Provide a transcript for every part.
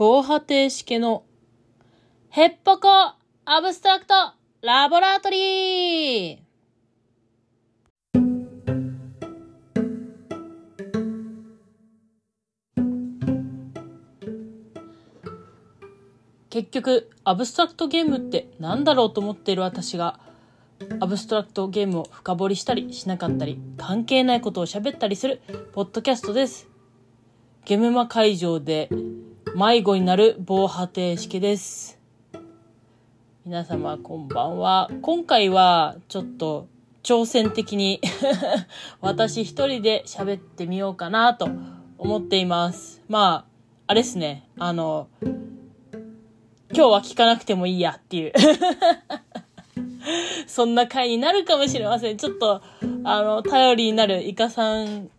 防波堤式のヘッポコアブストラクトラボラトリー結局、アブストラクトゲームって何だろうと思っている私が、アブストラクトゲームを深掘りしたりしなかったり、関係ないことを喋ったりする、ポッドキャストです。ゲームマ会場で迷子になる防波堤式です。皆様こんばんは。今回はちょっと挑戦的に 私一人で喋ってみようかなと思っています。まあ、あれですね。あの、今日は聞かなくてもいいやっていう。そんな回になるかもしれません。ちょっと、あの、頼りになるイカさん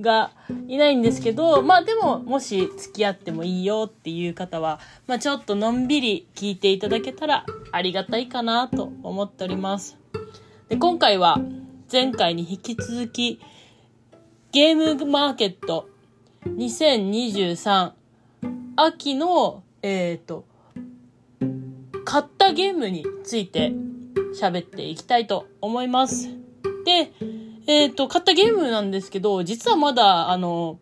がいないんですけど、まあでも、もし付き合ってもいいよっていう方は、まあちょっとのんびり聞いていただけたらありがたいかなと思っております。で、今回は前回に引き続き、ゲームマーケット2023秋の、えっ、と、買ったゲームについて喋っていきたいと思います。で、えっ、と、買ったゲームなんですけど、実はまだ、あの、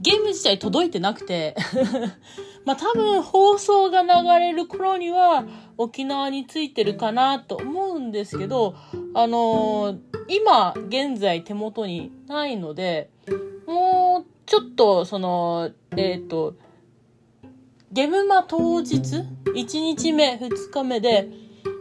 ゲーム自体届いてなくて、まあ多分放送が流れる頃には沖縄についてるかなと思うんですけど、あのー今現在手元にないので、もうちょっとその、えっ、と、ゲムマ当日 ?1 日目、2日目で、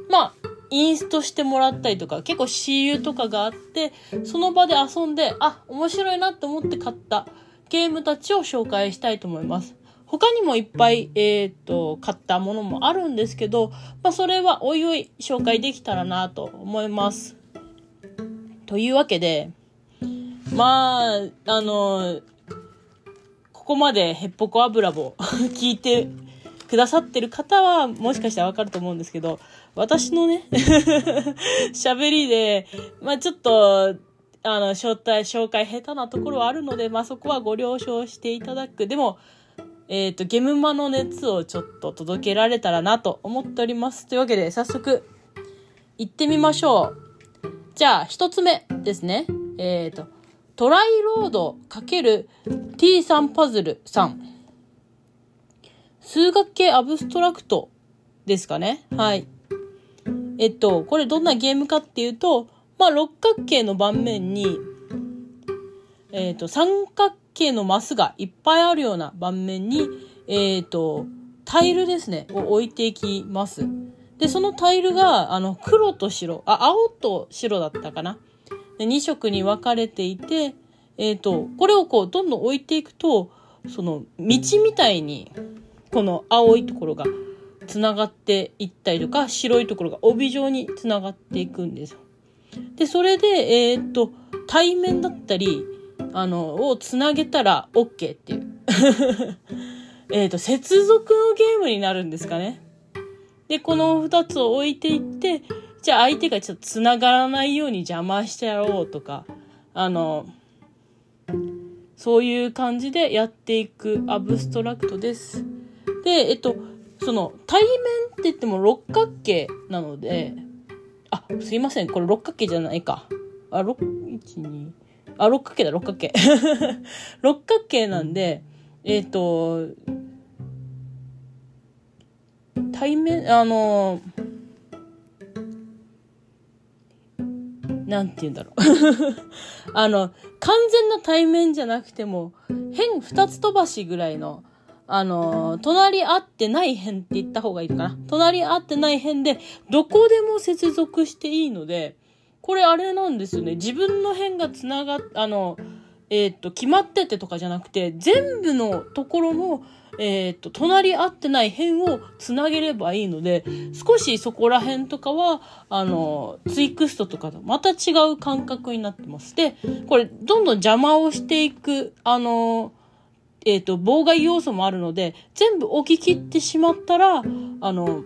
まあ、インストしてもらったりとか、結構 CU とかがあって、その場で遊んで、あ、面白いなって思って買ったゲームたちを紹介したいと思います。他にもいっぱい、えっ、と、買ったものもあるんですけど、まあ、それはおいおい紹介できたらなと思います。というわけで、まあ、あの、ここまでヘッポコ油棒 聞いてくださってる方はもしかしたらわかると思うんですけど、私のね、喋りで、まあちょっと、あの、招待、紹介下手なところはあるので、まあそこはご了承していただく。でも、えっ、と、ゲムマの熱をちょっと届けられたらなと思っております。というわけで、早速、行ってみましょう。じゃあ、一つ目ですね。えっ、と、トライロード ×T3 パズル3。数学系アブストラクトですかね？はい。えっと、これどんなゲームかっていうと、まあ、六角形の盤面に、えっと、三角形のマスがいっぱいあるような盤面に、えっと、タイルですね、を置いていきます。で、そのタイルが、あの、黒と白、あ、青と白だったかな？で2色に分かれていて、えっ、と、これをこう、どんどん置いていくと、その、道みたいに、この青いところがつながっていったりとか、白いところが帯状につながっていくんですよ。で、それで、えっ、と、対面だったり、あの、をつなげたら OK っていう。えっと、接続のゲームになるんですかね。で、この二つを置いていって、じゃあ相手がちょっと繋がらないように邪魔してやろうとか、あの、そういう感じでやっていくアブストラクトです。で、えっと、その、対面って言っても六角形なので、あ、すいません、これ六角形じゃないか。あ、六、一、二、あ、六角形だ、六角形。六角形なんで、えっと、対面、あの、なんて言うんだろう。あの、完全な対面じゃなくても、辺二つ飛ばしぐらいの、あの、隣り合ってない辺って言った方がいいかな。隣り合ってない辺で、どこでも接続していいので、これあれなんですよね。自分の辺がつながっ、あの、えっ、と、決まっててとかじゃなくて、全部のところの、えっ、と、隣り合ってない辺をつなげればいいので、少しそこら辺とかは、あの、ツイクストとかとまた違う感覚になってます。で、これ、どんどん邪魔をしていく、あの、えっ、と、妨害要素もあるので、全部置き切ってしまったら、あの、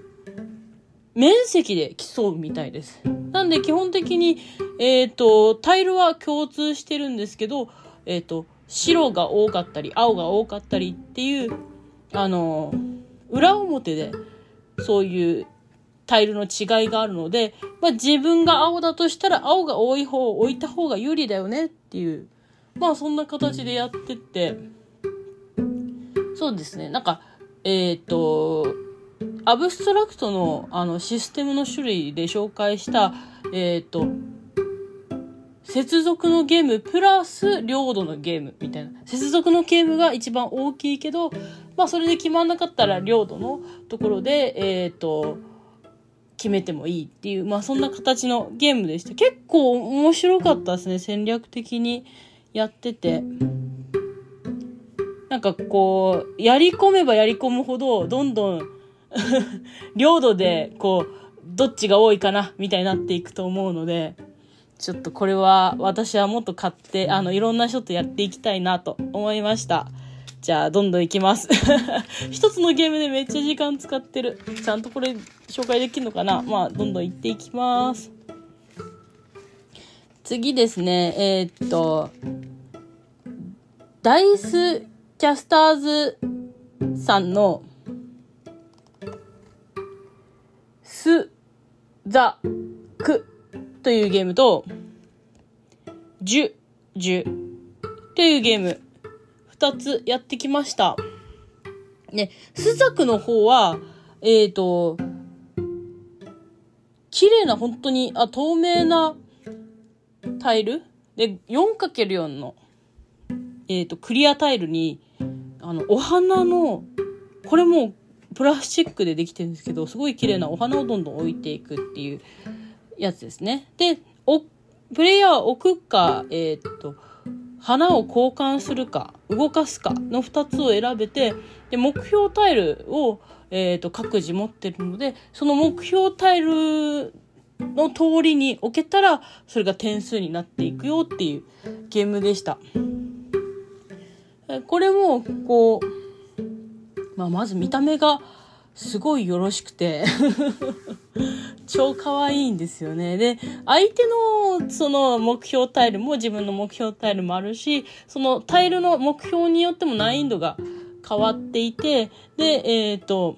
面積で競うみたいです。なんで基本的に、えっ、と、タイルは共通してるんですけど、えっ、と、白が多かったり、青が多かったりっていう、あの、裏表で、そういうタイルの違いがあるので、まあ、自分が青だとしたら青が多い方を置いた方が有利だよねっていう、まあそんな形でやってって、そうですね、なんか、えっ、ー、と、アブストラクトのあのシステムの種類で紹介した、えっ、ー、と、接続のゲームプラス領土のゲームみたいな。接続のゲームが一番大きいけど、まあそれで決まんなかったら領土のところで、えっ、ー、と、決めてもいいっていう、まあそんな形のゲームでした。結構面白かったですね。戦略的にやってて。なんかこう、やり込めばやり込むほど、どんどん 領土で、こう、どっちが多いかな、みたいになっていくと思うので、ちょっとこれは私はもっと買って、あの、いろんな人とやっていきたいなと思いました。じゃあ、どんどんいきます。一つのゲームでめっちゃ時間使ってる。ちゃんとこれ紹介できるのかな？まあ、どんどんいっていきます。次ですね、えー、っと、ダイスキャスターズさんの、ス、ザ、クというゲームと、ジュ、ジュというゲーム二つやってきました。ね、スザクの方は、えっ、ー、と、綺麗な本当に、あ、透明なタイル？で、4×4 の、えっ、ー、と、クリアタイルに、あの、お花の、これもプラスチックでできてるんですけど、すごい綺麗なお花をどんどん置いていくっていうやつですね。で、お、プレイヤー置くか、えっ、ー、と、花を交換するか、動かすかの2つを選べて、で、目標タイルを、えっ、ー、と、各自持ってるので、その目標タイルの通りに置けたら、それが点数になっていくよっていうゲームでした。これも、こう、まあ、まず見た目がすごいよろしくて 超可愛いんですよね。で、相手のその目標タイルも自分の目標タイルもあるし、そのタイルの目標によっても難易度が変わっていて、で、えっ、ー、と、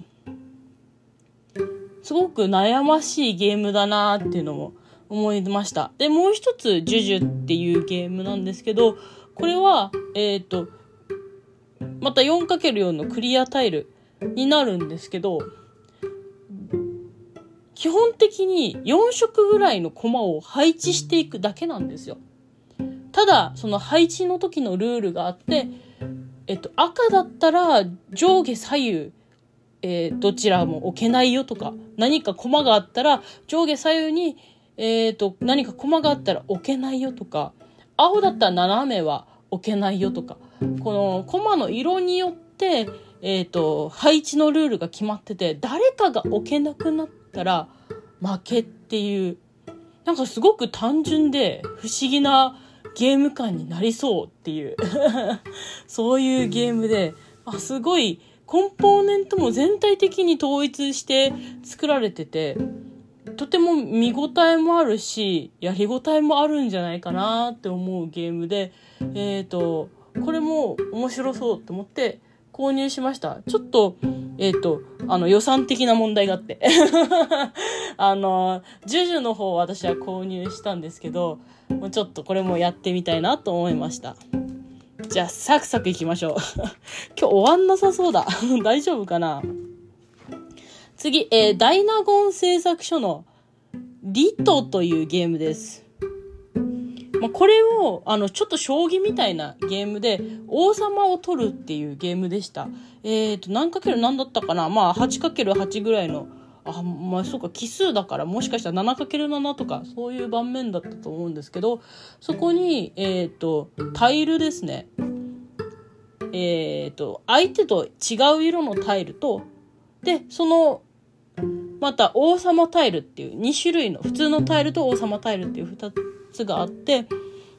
すごく悩ましいゲームだなっていうのも思いました。で、もう一つ、ジュジュっていうゲームなんですけど、これは、えっ、ー、と、また 4×4 のクリアタイルになるんですけど、基本的に4色ぐらいのコマを配置していくだけなんですよ。ただ、その配置の時のルールがあって、えっと、赤だったら上下左右、えー、どちらも置けないよとか、何かコマがあったら上下左右に、えっ、と、何かコマがあったら置けないよとか、青だったら斜めは置けないよとか、このコマの色によって、えっ、ー、と、配置のルールが決まってて、誰かが置けなくなったら負けっていう、なんかすごく単純で不思議なゲーム感になりそうっていう そういうゲームで、あ、すごい、コンポーネントも全体的に統一して作られてて、とても見応えもあるし、やり応えもあるんじゃないかなって思うゲームで、えっ、ー、と、これも面白そうって思って購入しました。ちょっと、えっ、ー、と、あの予算的な問題があって。あの、ジュジュの方を私は購入したんですけど、もうちょっとこれもやってみたいなと思いました。じゃあ、サクサクいきましょう。今日終わんなさそうだ。大丈夫かな？次、えー、ダイナゴン製作所のリトというゲームです。まあ、これを、あの、ちょっと将棋みたいなゲームで、王様を取るっていうゲームでした。えっ、ー、と、何かける何だったかな？まあ、8×8 ぐらいの、あ、まあ、そうか、奇数だから、もしかしたら 7×7 とか、そういう盤面だったと思うんですけど、そこに、えっ、ー、と、タイルですね。えっ、ー、と、相手と違う色のタイルと、で、その、また王様タイルっていう2種類の、普通のタイルと王様タイルっていう2つがあって、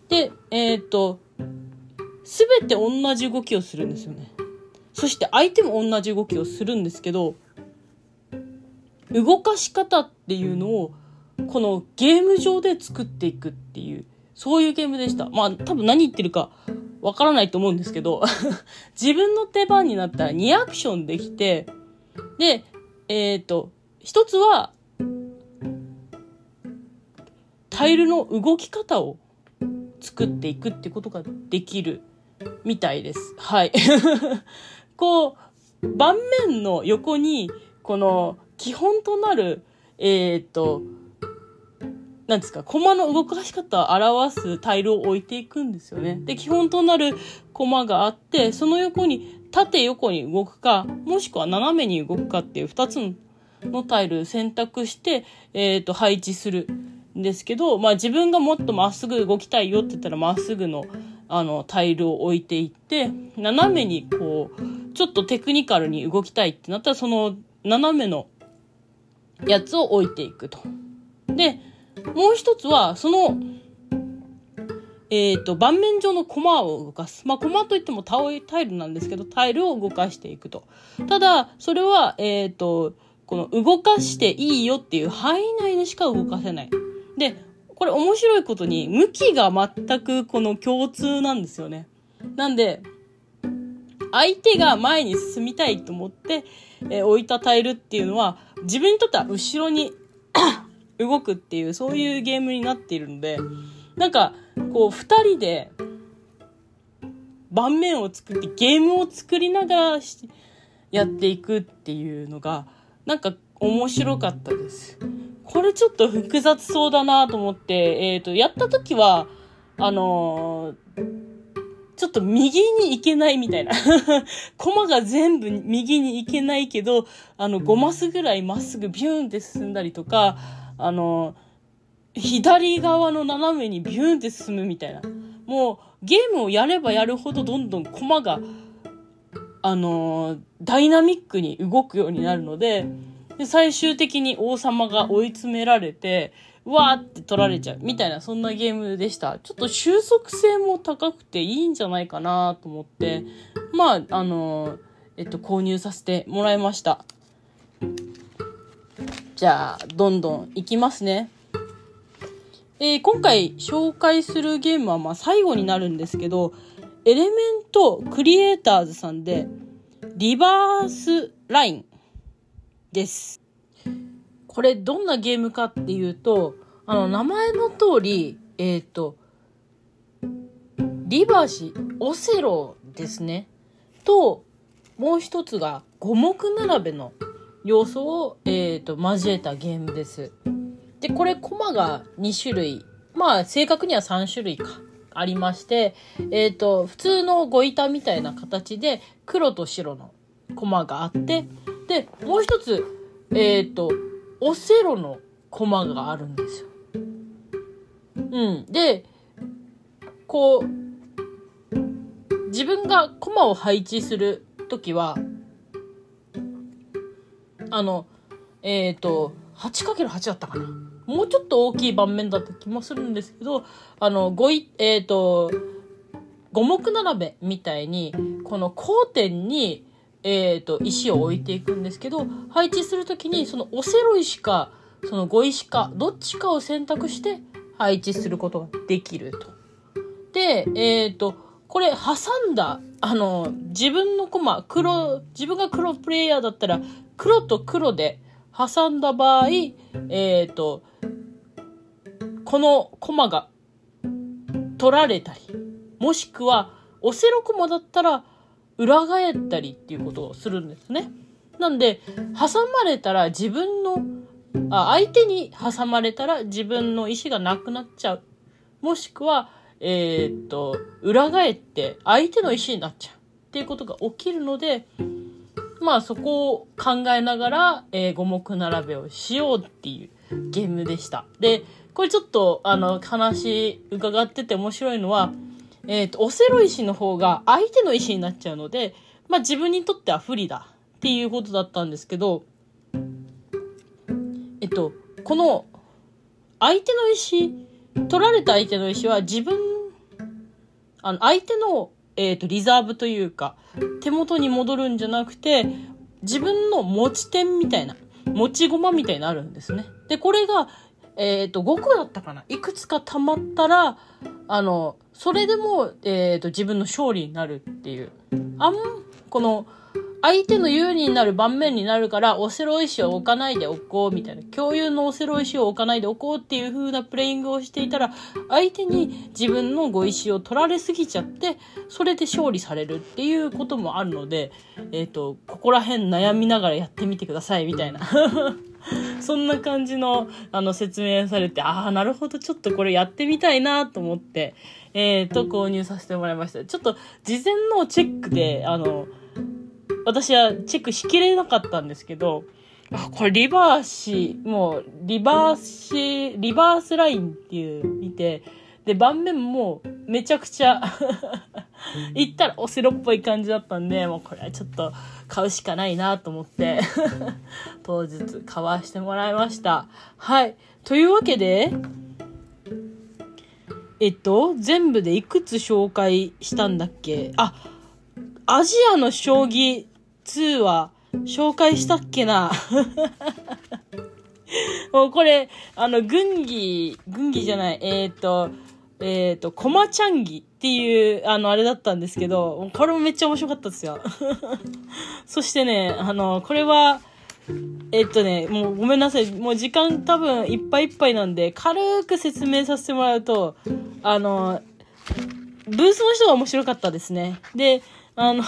で、えっ、と、すべて同じ動きをするんですよね。そして相手も同じ動きをするんですけど、動かし方っていうのを、このゲーム上で作っていくっていう、そういうゲームでした。まあ、多分何言ってるかわからないと思うんですけど、自分の手番になったら2アクションできて、で、えっ、ー、と、一つは、タイルの動き方を作っていくってことができるみたいです。はい。こう、盤面の横に、この基本となる、えっ、ー、と、なんですか、コマの動かし方を表すタイルを置いていくんですよね。で、基本となるコマがあって、その横に縦横に動くか、もしくは斜めに動くかっていう2つのタイル選択して、え、ー、と、配置するんですけど、まあ自分がもっとまっすぐ動きたいよって言ったらまっすぐのあのタイルを置いていって、斜めにこう、ちょっとテクニカルに動きたいってなったらその斜めのやつを置いていくと。で、もう一つは、その、え、ー、と、盤面上のコマを動かす。まあ、コマといってもタイルなんですけど、タイルを動かしていくと。ただ、それは、えっ、ー、と、この動かしていいよっていう範囲内でしか動かせない。で、これ面白いことに、向きが全くこの共通なんですよね。なんで、相手が前に進みたいと思って、えー、置いたタイルっていうのは、自分にとっては後ろに 動くっていう、そういうゲームになっているので、なんか、こう、二人で、盤面を作ってゲームを作りながらやっていくっていうのが、なんか面白かったです。これちょっと複雑そうだなと思って、えっ、ー、と、やった時は、あのーちょっと右に行けないみたいな。コマが全部右に行けないけど、あの、5マスぐらいまっすぐビューンって進んだりとか、あの、左側の斜めにビューンって進むみたいな。もう、ゲームをやればやるほどどんどんコマが、あの、ダイナミックに動くようになるので、で最終的に王様が追い詰められて、わーって取られちゃうみたいなそんなゲームでした。ちょっと収束性も高くていいんじゃないかなと思って、まあ、あの、えっと、購入させてもらいました。じゃあ、どんどんいきますね。えー、今回紹介するゲームはまあ最後になるんですけど、エレメントクリエイターズさんで、リバースラインです。これどんなゲームかっていうと、あの、名前の通り、えっ、ー、と、リバーシ、オセロですね。と、もう一つが五目並べの要素を、えっ、ー、と、交えたゲームです。で、これ、コマが2種類。まあ、正確には3種類か。ありまして、えっ、ー、と、普通のゴ板みたいな形で、黒と白のコマがあって、で、もう一つ、えっ、ー、と、オセロのコマがあるんですよ。うん。で、こう、自分がコマを配置するときは、あの、えっ、ー、と、8×8 だったかな。もうちょっと大きい盤面だった気もするんですけど、あの、ごい、えっ、ー、と、五目並べみたいに、この交点に、えっ、ー、と、石を置いていくんですけど、配置するときに、そのオセロ石か、その5石か、どっちかを選択して配置することができると。で、えっ、ー、と、これ挟んだ、あの、自分のコマ、黒、自分が黒プレイヤーだったら、黒と黒で挟んだ場合、えっ、ー、と、このコマが取られたり、もしくは、オセロコマだったら、裏返ったりっていうことをするんですね。なんで、挟まれたら自分の、あ、相手に挟まれたら自分の意思がなくなっちゃう。もしくは、えー、っと、裏返って相手の意思になっちゃうっていうことが起きるので、まあそこを考えながら、えー、五目並べをしようっていうゲームでした。で、これちょっと、あの、話伺ってて面白いのは、えっ、ー、と、オセロ石の方が相手の石になっちゃうので、まあ自分にとっては不利だっていうことだったんですけど、えっと、この相手の石、取られた相手の石は自分、あの、相手の、えっ、ー、と、リザーブというか、手元に戻るんじゃなくて、自分の持ち点みたいな、持ち駒みたいになるんですね。で、これが、えっ、と、5個だったかないくつか溜まったら、あの、それでも、えっ、と、自分の勝利になるっていう。あん、この、相手の有利になる盤面になるから、オセロ石を置かないでおこうみたいな。共有のオセロ石を置かないでおこうっていう風なプレイングをしていたら、相手に自分の碁石を取られすぎちゃって、それで勝利されるっていうこともあるので、えっ、ー、と、ここら辺悩みながらやってみてくださいみたいな。そんな感じの、あの、説明されて、ああ、なるほど、ちょっとこれやってみたいなと思って、えっ、ー、と、購入させてもらいました。ちょっと、事前のチェックで、あの、私はチェックしきれなかったんですけど、あ、これリバーシ、もう、リバーシ、リバースラインっていう見て、で、盤面もめちゃくちゃ 行ったらオセロっぽい感じだったんで、もうこれはちょっと買うしかないなと思って 当日買わしてもらいました。はい。というわけで、えっと、全部でいくつ紹介したんだっけ？あ、アジアの将棋2は紹介したっけな？もうこれ、あの、軍技、軍技じゃない、えっ、と、えっ、ー、と、コマチャンギっていう、あの、あれだったんですけど、これもめっちゃ面白かったですよ。そしてね、あの、これは、えっとね、もうごめんなさい。もう時間多分いっぱいいっぱいなんで、軽く説明させてもらうと、あの、ブースの人が面白かったですね。で、あの、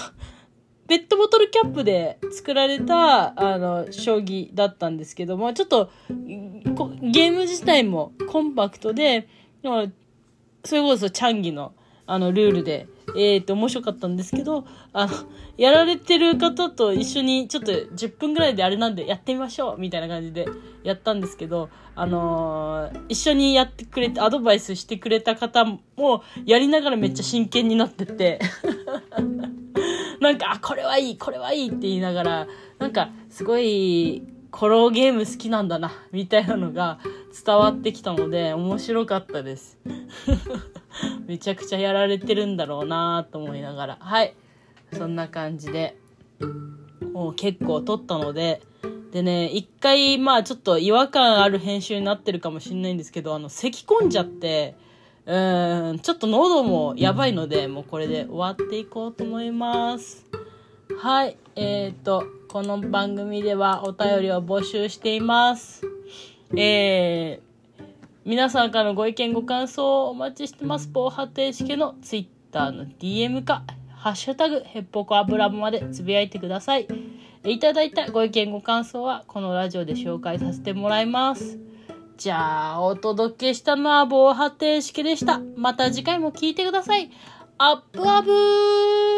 ペットボトルキャップで作られた、あの、将棋だったんですけども、ちょっと、ゲーム自体もコンパクトで、それこそチャンギの、あの、ルールで、えー、と、面白かったんですけど、あの、やられてる方と一緒に、ちょっと10分ぐらいであれなんでやってみましょうみたいな感じでやったんですけど、あのー、一緒にやってくれて、アドバイスしてくれた方も、やりながらめっちゃ真剣になってて、なんか、あ、これはいい、これはいいって言いながら、なんか、すごい、コロゲーム好きなんだな、みたいなのが伝わってきたので、面白かったです。めちゃくちゃやられてるんだろうなと思いながら。はい。そんな感じで、もう結構撮ったので、でね、一回、まあちょっと違和感ある編集になってるかもしれないんですけど、あの、咳込んじゃって、うーん、ちょっと喉もやばいので、もうこれで終わっていこうと思います。はい。えっ、ー、と、この番組ではお便りを募集しています。えー、皆さんからのご意見ご感想をお待ちしてます。防波堤式の Twitter の DM か、ハッシュタグ、ヘッポコアブラボまでつぶやいてください。いただいたご意見ご感想は、このラジオで紹介させてもらいます。じゃあ、お届けしたのは防波堤式でした。また次回も聞いてください。アップアブー